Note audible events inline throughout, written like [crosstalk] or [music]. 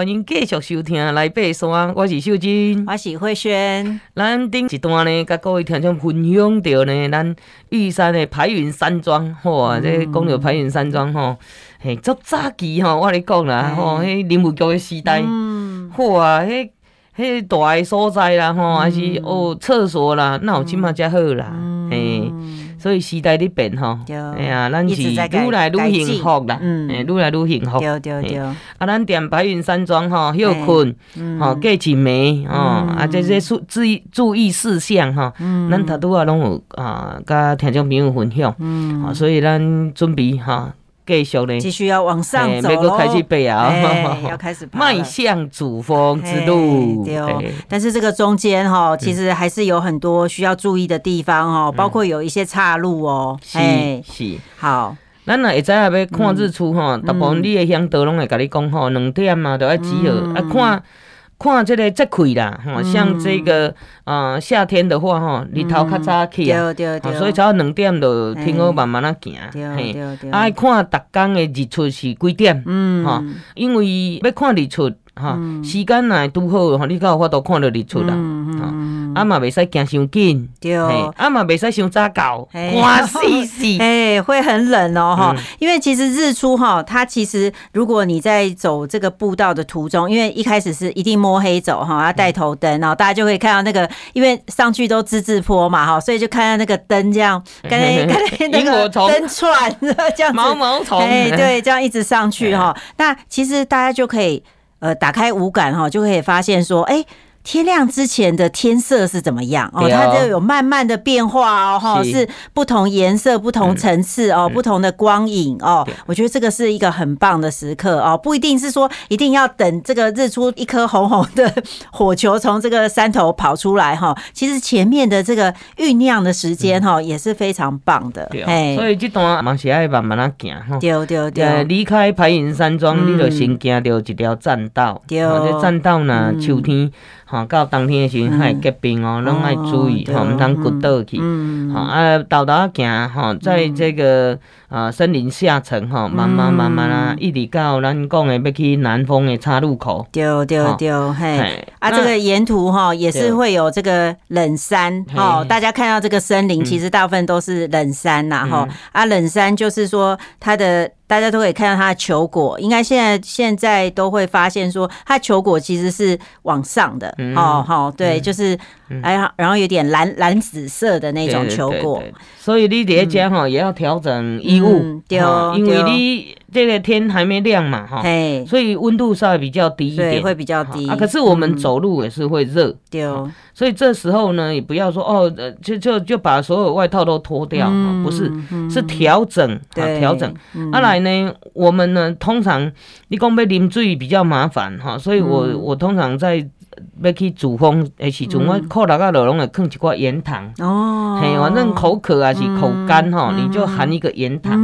欢迎继续收听来爬山，我是秀珍，我是慧萱。咱顶一段呢，甲各位听众分享到呢，咱玉山的排云山庄，吼啊，这讲到排云山庄吼，嘿，足早期吼，我咧讲啦，吼，迄林务局的时代，好啊，迄迄大个所在啦，吼，还是哦厕所啦，那有即马才好啦，嘿。所以时代咧变吼，哎呀，咱是愈来愈幸福啦，嗯，愈来愈幸福。对对对。啊，咱踮白云山庄吼，休困，吼，过一暝，吼，啊，这些注注意注意事项吼，咱头拄啊拢有啊，甲听众朋友分享，嗯，所以咱准备哈。继续呢，继续要往上走喽，开始背啊，要开始迈向主峰之路。对哦，但是这个中间哈，其实还是有很多需要注意的地方哦，包括有一些岔路哦。是是，好，咱若会知影要看日出哈，大部分你的向导拢会甲你讲吼，两点嘛都要集合。啊看。看这个节气啦，吼，像这个呃夏天的话，吼，日头较早起啊，所以早两点就天好慢慢啊行，嘿，爱看逐天的日出是几点，哈，因为要看日出。哈，时间若拄好，吼，你才有法度看到日出啦。啊嘛，袂使行伤紧，对，啊嘛，袂使伤早到，哇死死，[laughs] 哎，会很冷哦，哈。因为其实日出哈，它其实如果你在走这个步道的途中，因为一开始是一定摸黑走哈，要带头灯，然后大家就会看到那个，因为上去都之字坡嘛，哈，所以就看到那个灯这样，跟那 [laughs] 跟那个灯串这样毛毛虫，哎，对，这样一直上去哈。那其实大家就可以。呃，打开五感哈，就可以发现说，哎。天亮之前的天色是怎么样哦？它就有慢慢的变化哦，哈，是不同颜色、不同层次哦，不同的光影哦。我觉得这个是一个很棒的时刻哦，不一定是说一定要等这个日出一颗红红的火球从这个山头跑出来哈。其实前面的这个酝酿的时间哈也是非常棒的。哎，所以这段嘛是爱慢慢啊行哈。对对对。离开白云山庄，你就先行到一条栈道。对。这栈道呢，秋天。吼，到冬天的时阵，还会结冰哦，拢爱注意吼，毋通骨倒去。吼啊，豆豆仔行吼，在这个啊森林下层吼，慢慢慢慢啊，一直到咱讲的要去南方的岔路口。对对对，嘿，啊，这个沿途哈也是会有这个冷杉哦，大家看到这个森林，其实大部分都是冷杉呐哈。啊，冷杉就是说它的。大家都可以看到它的球果，应该现在现在都会发现说，它球果其实是往上的，哦，好，对，就是哎呀，然后有点蓝蓝紫色的那种球果，所以你这家哈也要调整衣物，对，因为你这个天还没亮嘛，哈，所以温度稍微比较低一点，会比较低。啊。可是我们走路也是会热，对，所以这时候呢，也不要说哦，就就就把所有外套都脱掉，不是，是调整，调整，啊来。呢，我们呢，通常你讲要淋水比较麻烦哈，所以我我通常在要去煮风的时阵，我裤裆啊落拢会放一寡盐糖。哦，嘿，反正口渴啊是口干吼，你就含一个盐糖，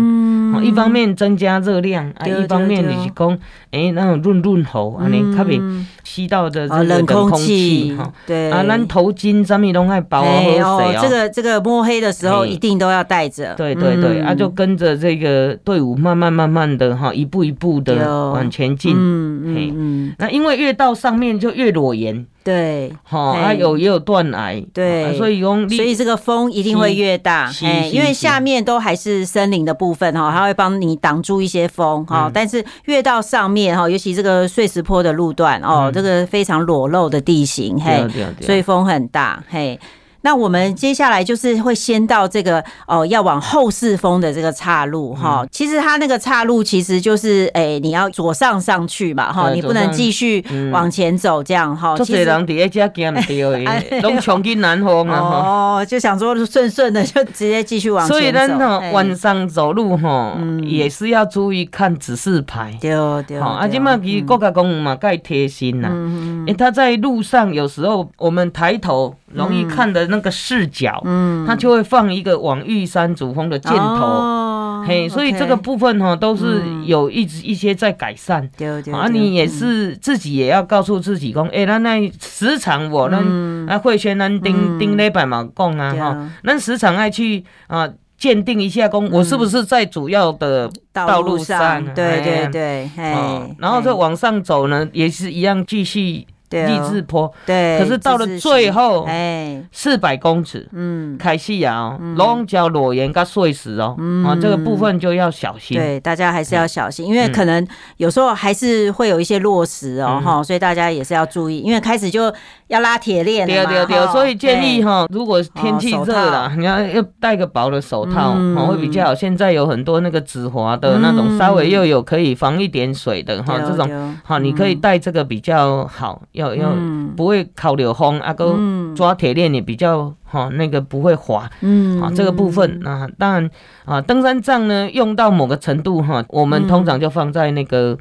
一方面增加热量啊，一方面你是讲哎那种润润喉，安尼特别吸到的这个冷空气哈，对。啊，咱头巾什么拢爱包好水哦，这个这个摸黑的时候一定都要带着，对对对，啊就跟着这个队伍慢慢慢慢的哈，一步一步的往前进，嗯嗯嗯，那因为越到上面就越裸盐。对，好，还有也有断崖，对，所以用，所以这个风一定会越大，哎，因为下面都还是森林的部分哈，它会帮你挡住一些风哈，但是越到上面哈，尤其这个碎石坡的路段哦，这个非常裸露的地形，嘿，所以风很大，嘿。那我们接下来就是会先到这个哦，要往后四峰的这个岔路哈。其实它那个岔路其实就是哎，你要左上上去嘛哈，你不能继续往前走这样哈。其实人第一家行唔对，[laughs] 拢冲进南峰啊。[laughs] 哦，就想说顺顺的就直接继续往前走。所以呢，晚上走路哈，也是要注意看指示牌。对对。好，啊，今嘛其实国家公园嘛，盖贴心呐。嗯嗯。他在路上有时候我们抬头。容易看的那个视角，嗯，它就会放一个往玉山主峰的箭头，哦、嘿，所以这个部分哈都是有一直一些在改善，对对、嗯，啊，你也是自己也要告诉自己讲，哎，那那时常我那啊慧轩咱顶顶礼拜嘛讲啊哈，那时常爱去啊。鉴定一下，公我是不是在主要的道路上？对对对，哎，然后再往上走呢，也是一样继续。立志坡，对，可是到了最后，哎，四百公尺，嗯，开始啊，龙角裸岩跟碎石哦，啊，这个部分就要小心。对，大家还是要小心，因为可能有时候还是会有一些落石哦，哈，所以大家也是要注意，因为开始就要拉铁链了嘛，对对对，所以建议哈，如果天气热了，你要要戴个薄的手套，会比较好。现在有很多那个止滑的那种，稍微又有可以防一点水的哈，这种，好，你可以戴这个比较好。要要不会烤流风，啊，个抓铁链也比较哈，那个不会滑，嗯，啊，这个部分啊，当然啊，登山杖呢用到某个程度哈，我们通常就放在那个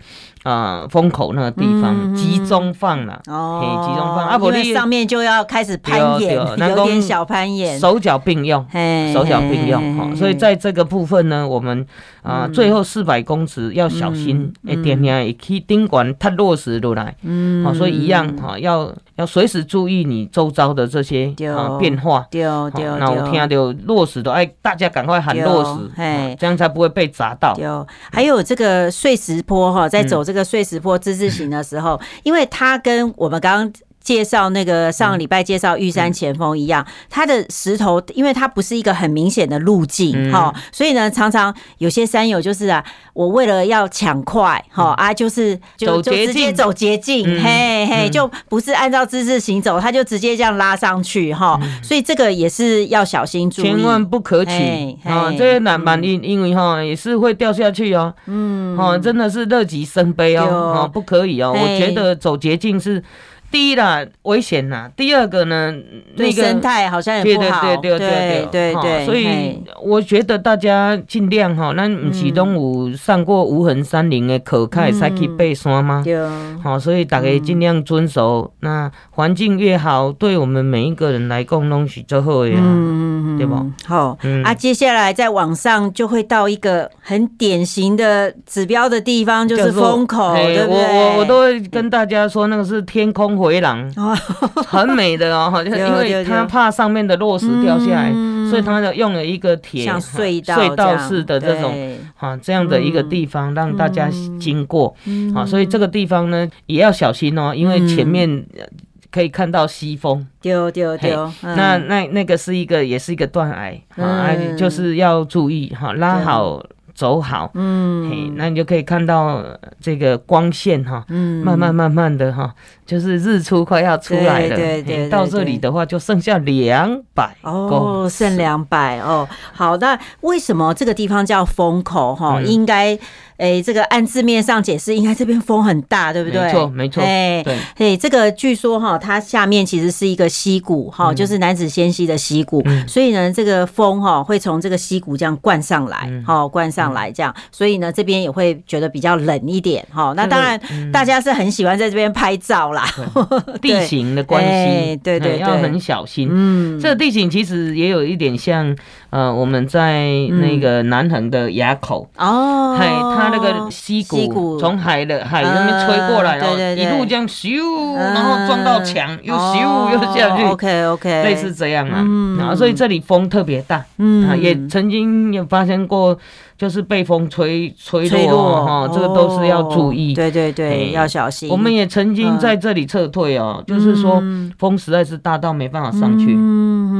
啊风口那个地方集中放了，哦，集中放，啊，不，你上面就要开始攀岩，有点小攀岩，手脚并用，手脚并用，哈，所以在这个部分呢，我们啊最后四百公尺要小心，一点点一去钉管它落实落来，嗯，好，所以一样哈，要要随时注意你周遭的这些啊变化。对对，那我听到落实的，哎，大家赶快喊落实，哎，这样才不会被砸到。有，还有这个碎石坡哈，在走这这个碎石坡之字形的时候，因为它跟我们刚刚。介绍那个上个礼拜介绍玉山前锋一样，它的石头，因为它不是一个很明显的路径哈，所以呢，常常有些山友就是啊，我为了要抢快哈啊，就是就就直接走捷径，嘿嘿，就不是按照姿势行走，他就直接这样拉上去哈，所以这个也是要小心注意，千万不可取啊！这些难蛮因因为哈也是会掉下去哦，嗯，哦，真的是乐极生悲哦，不可以哦，我觉得走捷径是。第一啦，危险呐；第二个呢，那个生态好像也不好。对对对对对对对。所以我觉得大家尽量哈，那不是拢有上过无痕山林的课，可以才去爬山吗？对。好，所以大家尽量遵守。那环境越好，对我们每一个人来讲都是最好的呀。嗯嗯对不？好。啊，接下来在网上就会到一个很典型的指标的地方，就是风口，对不对？我我我都会跟大家说，那个是天空回廊，[laughs] 很美的哦，就因为他怕上面的落石掉下来，所以他就用了一个铁隧道隧道式的这种哈这样的一个地方让大家经过啊，所以这个地方呢也要小心哦，因为前面可以看到西风，丢丢丢，那那那个是一个也是一个断崖啊，就是要注意哈，拉好。走好，嗯，嘿，那你就可以看到这个光线哈，嗯，慢慢慢慢的哈，就是日出快要出来了，对对，到这里的话就剩下两百哦，剩两百哦，好，那为什么这个地方叫风口哈？应该。哎，这个按字面上解释，应该这边风很大，对不对？没错，没错。哎，对，哎，这个据说哈，它下面其实是一个溪谷哈，就是男子仙溪的溪谷，所以呢，这个风哈会从这个溪谷这样灌上来，哈，灌上来这样，所以呢，这边也会觉得比较冷一点哈。那当然，大家是很喜欢在这边拍照啦，[laughs] 地形的关系，对对，要很小心。嗯，这个地形其实也有一点像，呃，我们在那个南横的垭口哦，海，它。它那个溪谷从海的海那边吹过来，然后一路这样咻，然后撞到墙，又咻又下去。OK [laughs] OK，类似这样啊。然后所以这里风特别大，嗯，也曾经有发生过。就是被风吹吹落哈，这个都是要注意。对对对，要小心。我们也曾经在这里撤退哦，就是说风实在是大到没办法上去。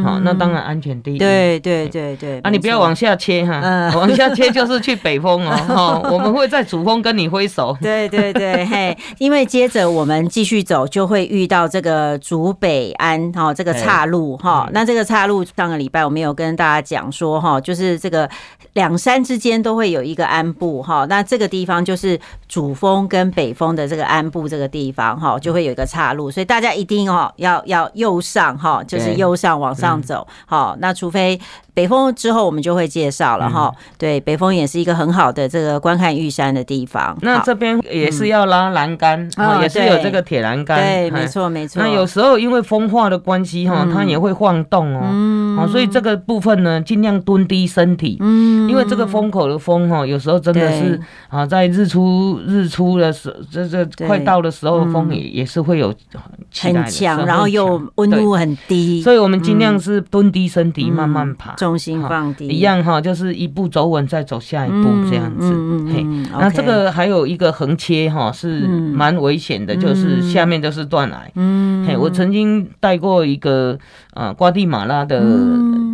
好，那当然安全第一。对对对对。啊，你不要往下切哈，[laughs] 往下切就是去北风哦。[laughs] 哈，我们会在主峰跟你挥手。对对对，嘿，因为接着我们继续走，就会遇到这个主北安哈，这个岔路哈。那这个岔路上个礼拜我们有跟大家讲说哈，就是这个两山之间。间都会有一个安部哈，那这个地方就是主峰跟北峰的这个安部这个地方哈，就会有一个岔路，所以大家一定哦要要右上哈，就是右上往上走好，那除非。北峰之后，我们就会介绍了哈。对，北峰也是一个很好的这个观看玉山的地方。那这边也是要拉栏杆，也是有这个铁栏杆。对，没错没错。那有时候因为风化的关系哈，它也会晃动哦嗯。所以这个部分呢，尽量蹲低身体。嗯。因为这个风口的风哈，有时候真的是啊，在日出日出的时候，这这快到的时候，风也也是会有很强，然后又温度很低。所以我们尽量是蹲低身体，慢慢爬。重心放低，一样哈，就是一步走稳，再走下一步这样子。嘿，那这个还有一个横切哈，是蛮危险的，就是下面就是断崖。嗯，嘿，我曾经带过一个呃瓜地马拉的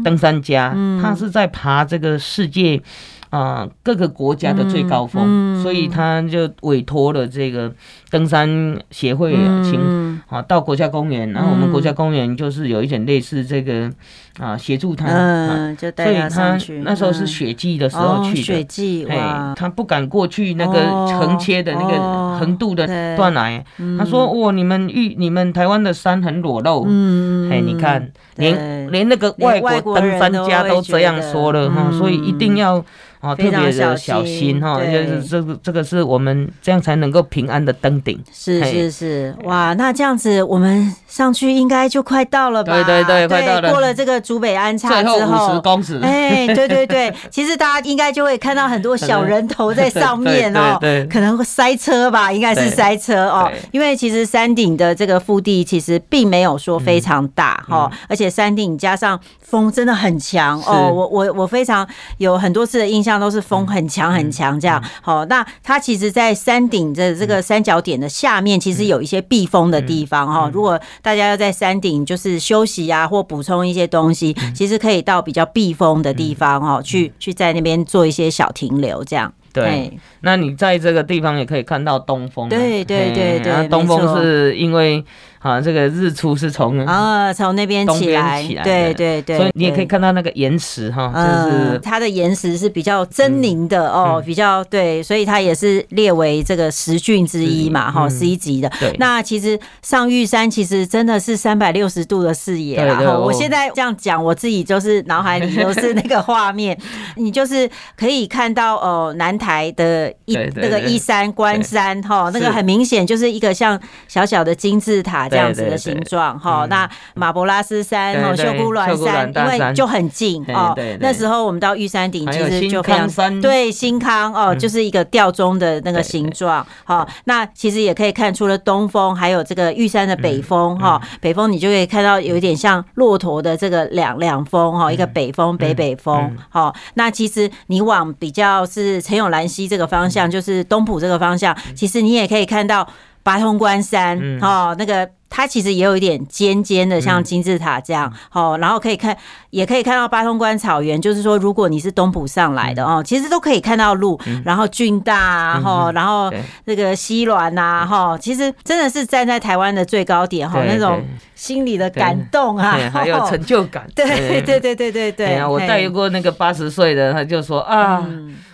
登山家，他是在爬这个世界。啊，各个国家的最高峰，所以他就委托了这个登山协会请啊到国家公园，嗯、然后我们国家公园就是有一点类似这个啊协助他，嗯，就带他上去。所以他那时候是雪季的时候去的，雪季哎，他不敢过去那个横切的那个横渡的断崖，他说哦，你们玉你们台湾的山很裸露，嗯，嘿，你看连连那个外国登山家都这样说了哈，所以一定要。哦，特别的小心哈，就是这个这个是我们这样才能够平安的登顶。是是是，哇，那这样子我们上去应该就快到了吧？对对对，快到了。过了这个竹北安岔之后，最后五十公尺。哎，对对对，其实大家应该就会看到很多小人头在上面哦，[laughs] 对，可能会塞车吧，应该是塞车哦，因为其实山顶的这个腹地其实并没有说非常大哈，而且山顶加上风真的很强哦，我我我非常有很多次的印象。都是风很强很强，这样好。那它其实，在山顶的这个三角点的下面，其实有一些避风的地方哈。如果大家要在山顶就是休息啊，或补充一些东西，其实可以到比较避风的地方哦，去去在那边做一些小停留，这样。对，那你在这个地方也可以看到东风。对对对对，东风是因为。啊，这个日出是从啊从那边起来，对对对，所以你也可以看到那个岩石哈，就是它的岩石是比较狰狞的哦，比较对，所以它也是列为这个十峻之一嘛，哈，十一级的。那其实上玉山其实真的是三百六十度的视野啦。我现在这样讲，我自己就是脑海里都是那个画面，[laughs] 你就是可以看到哦，南台的一那个一山关山哈，那个很明显就是一个像小小的金字塔。这样子的形状哈，那马博拉斯山、哈秀姑峦山，因为就很近哦。那时候我们到玉山顶，其实就非常对新康哦，就是一个吊钟的那个形状。好，那其实也可以看出了东风，还有这个玉山的北风哈。北风你就可以看到有一点像骆驼的这个两两风哈，一个北风北北风。好，那其实你往比较是陈永兰溪这个方向，就是东埔这个方向，其实你也可以看到八通关山哦，那个。它其实也有一点尖尖的，像金字塔这样，好，然后可以看，也可以看到八通关草原。就是说，如果你是东埔上来的哦，其实都可以看到路，然后峻大啊，哈，然后那个西峦呐，哈，其实真的是站在台湾的最高点哈，那种心里的感动啊，还有成就感。对对对对对对。我带过那个八十岁的，他就说啊。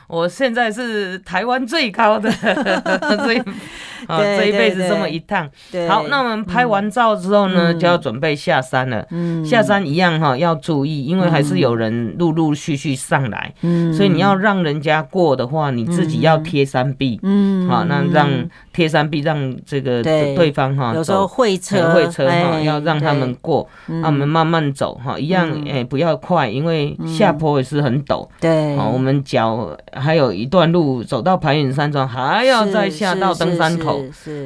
我现在是台湾最高的，所以啊，这一辈子这么一趟。好，那我们拍完照之后呢，就要准备下山了。下山一样哈，要注意，因为还是有人陆陆续续上来。所以你要让人家过的话，你自己要贴山壁。嗯，好，那让贴山壁，让这个对方哈，有时候会车会车哈，要让他们过，那我们慢慢走哈，一样诶，不要快，因为下坡也是很陡。对，好，我们脚。还有一段路走到排云山庄，还要再下到登山口，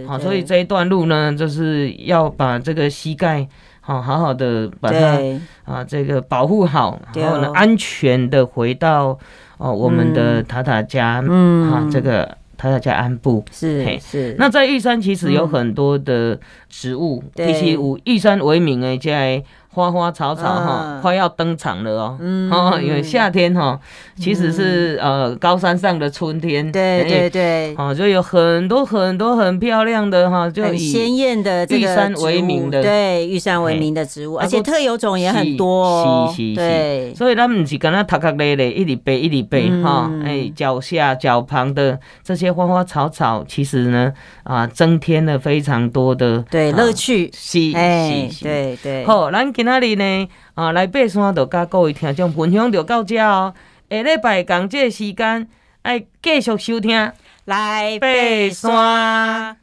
好，所以这一段路呢，就是要把这个膝盖好好好的把它啊这个保护好，然后呢安全的回到哦我们的塔塔家，嗯，啊这个塔塔家安部。是是。那在玉山其实有很多的植物，其实以玉山为名诶，在。花花草草哈，快要登场了哦。哦，因为夏天哈，其实是呃高山上的春天。对对对。哦，就有很多很多很漂亮的哈，就以鲜艳的玉山为名的，对玉山为名的植物，而且特有种也很多。是是是。对。所以他们不是跟他塔卡累累一里背一里背哈，哎，脚下脚旁的这些花花草草，其实呢啊，增添了非常多的对乐趣。是是是。对对。好，咱。今仔日呢，啊，来爬山就甲各位听众分享就到这哦。下礼拜同这个时间，爱继续收听来爬山。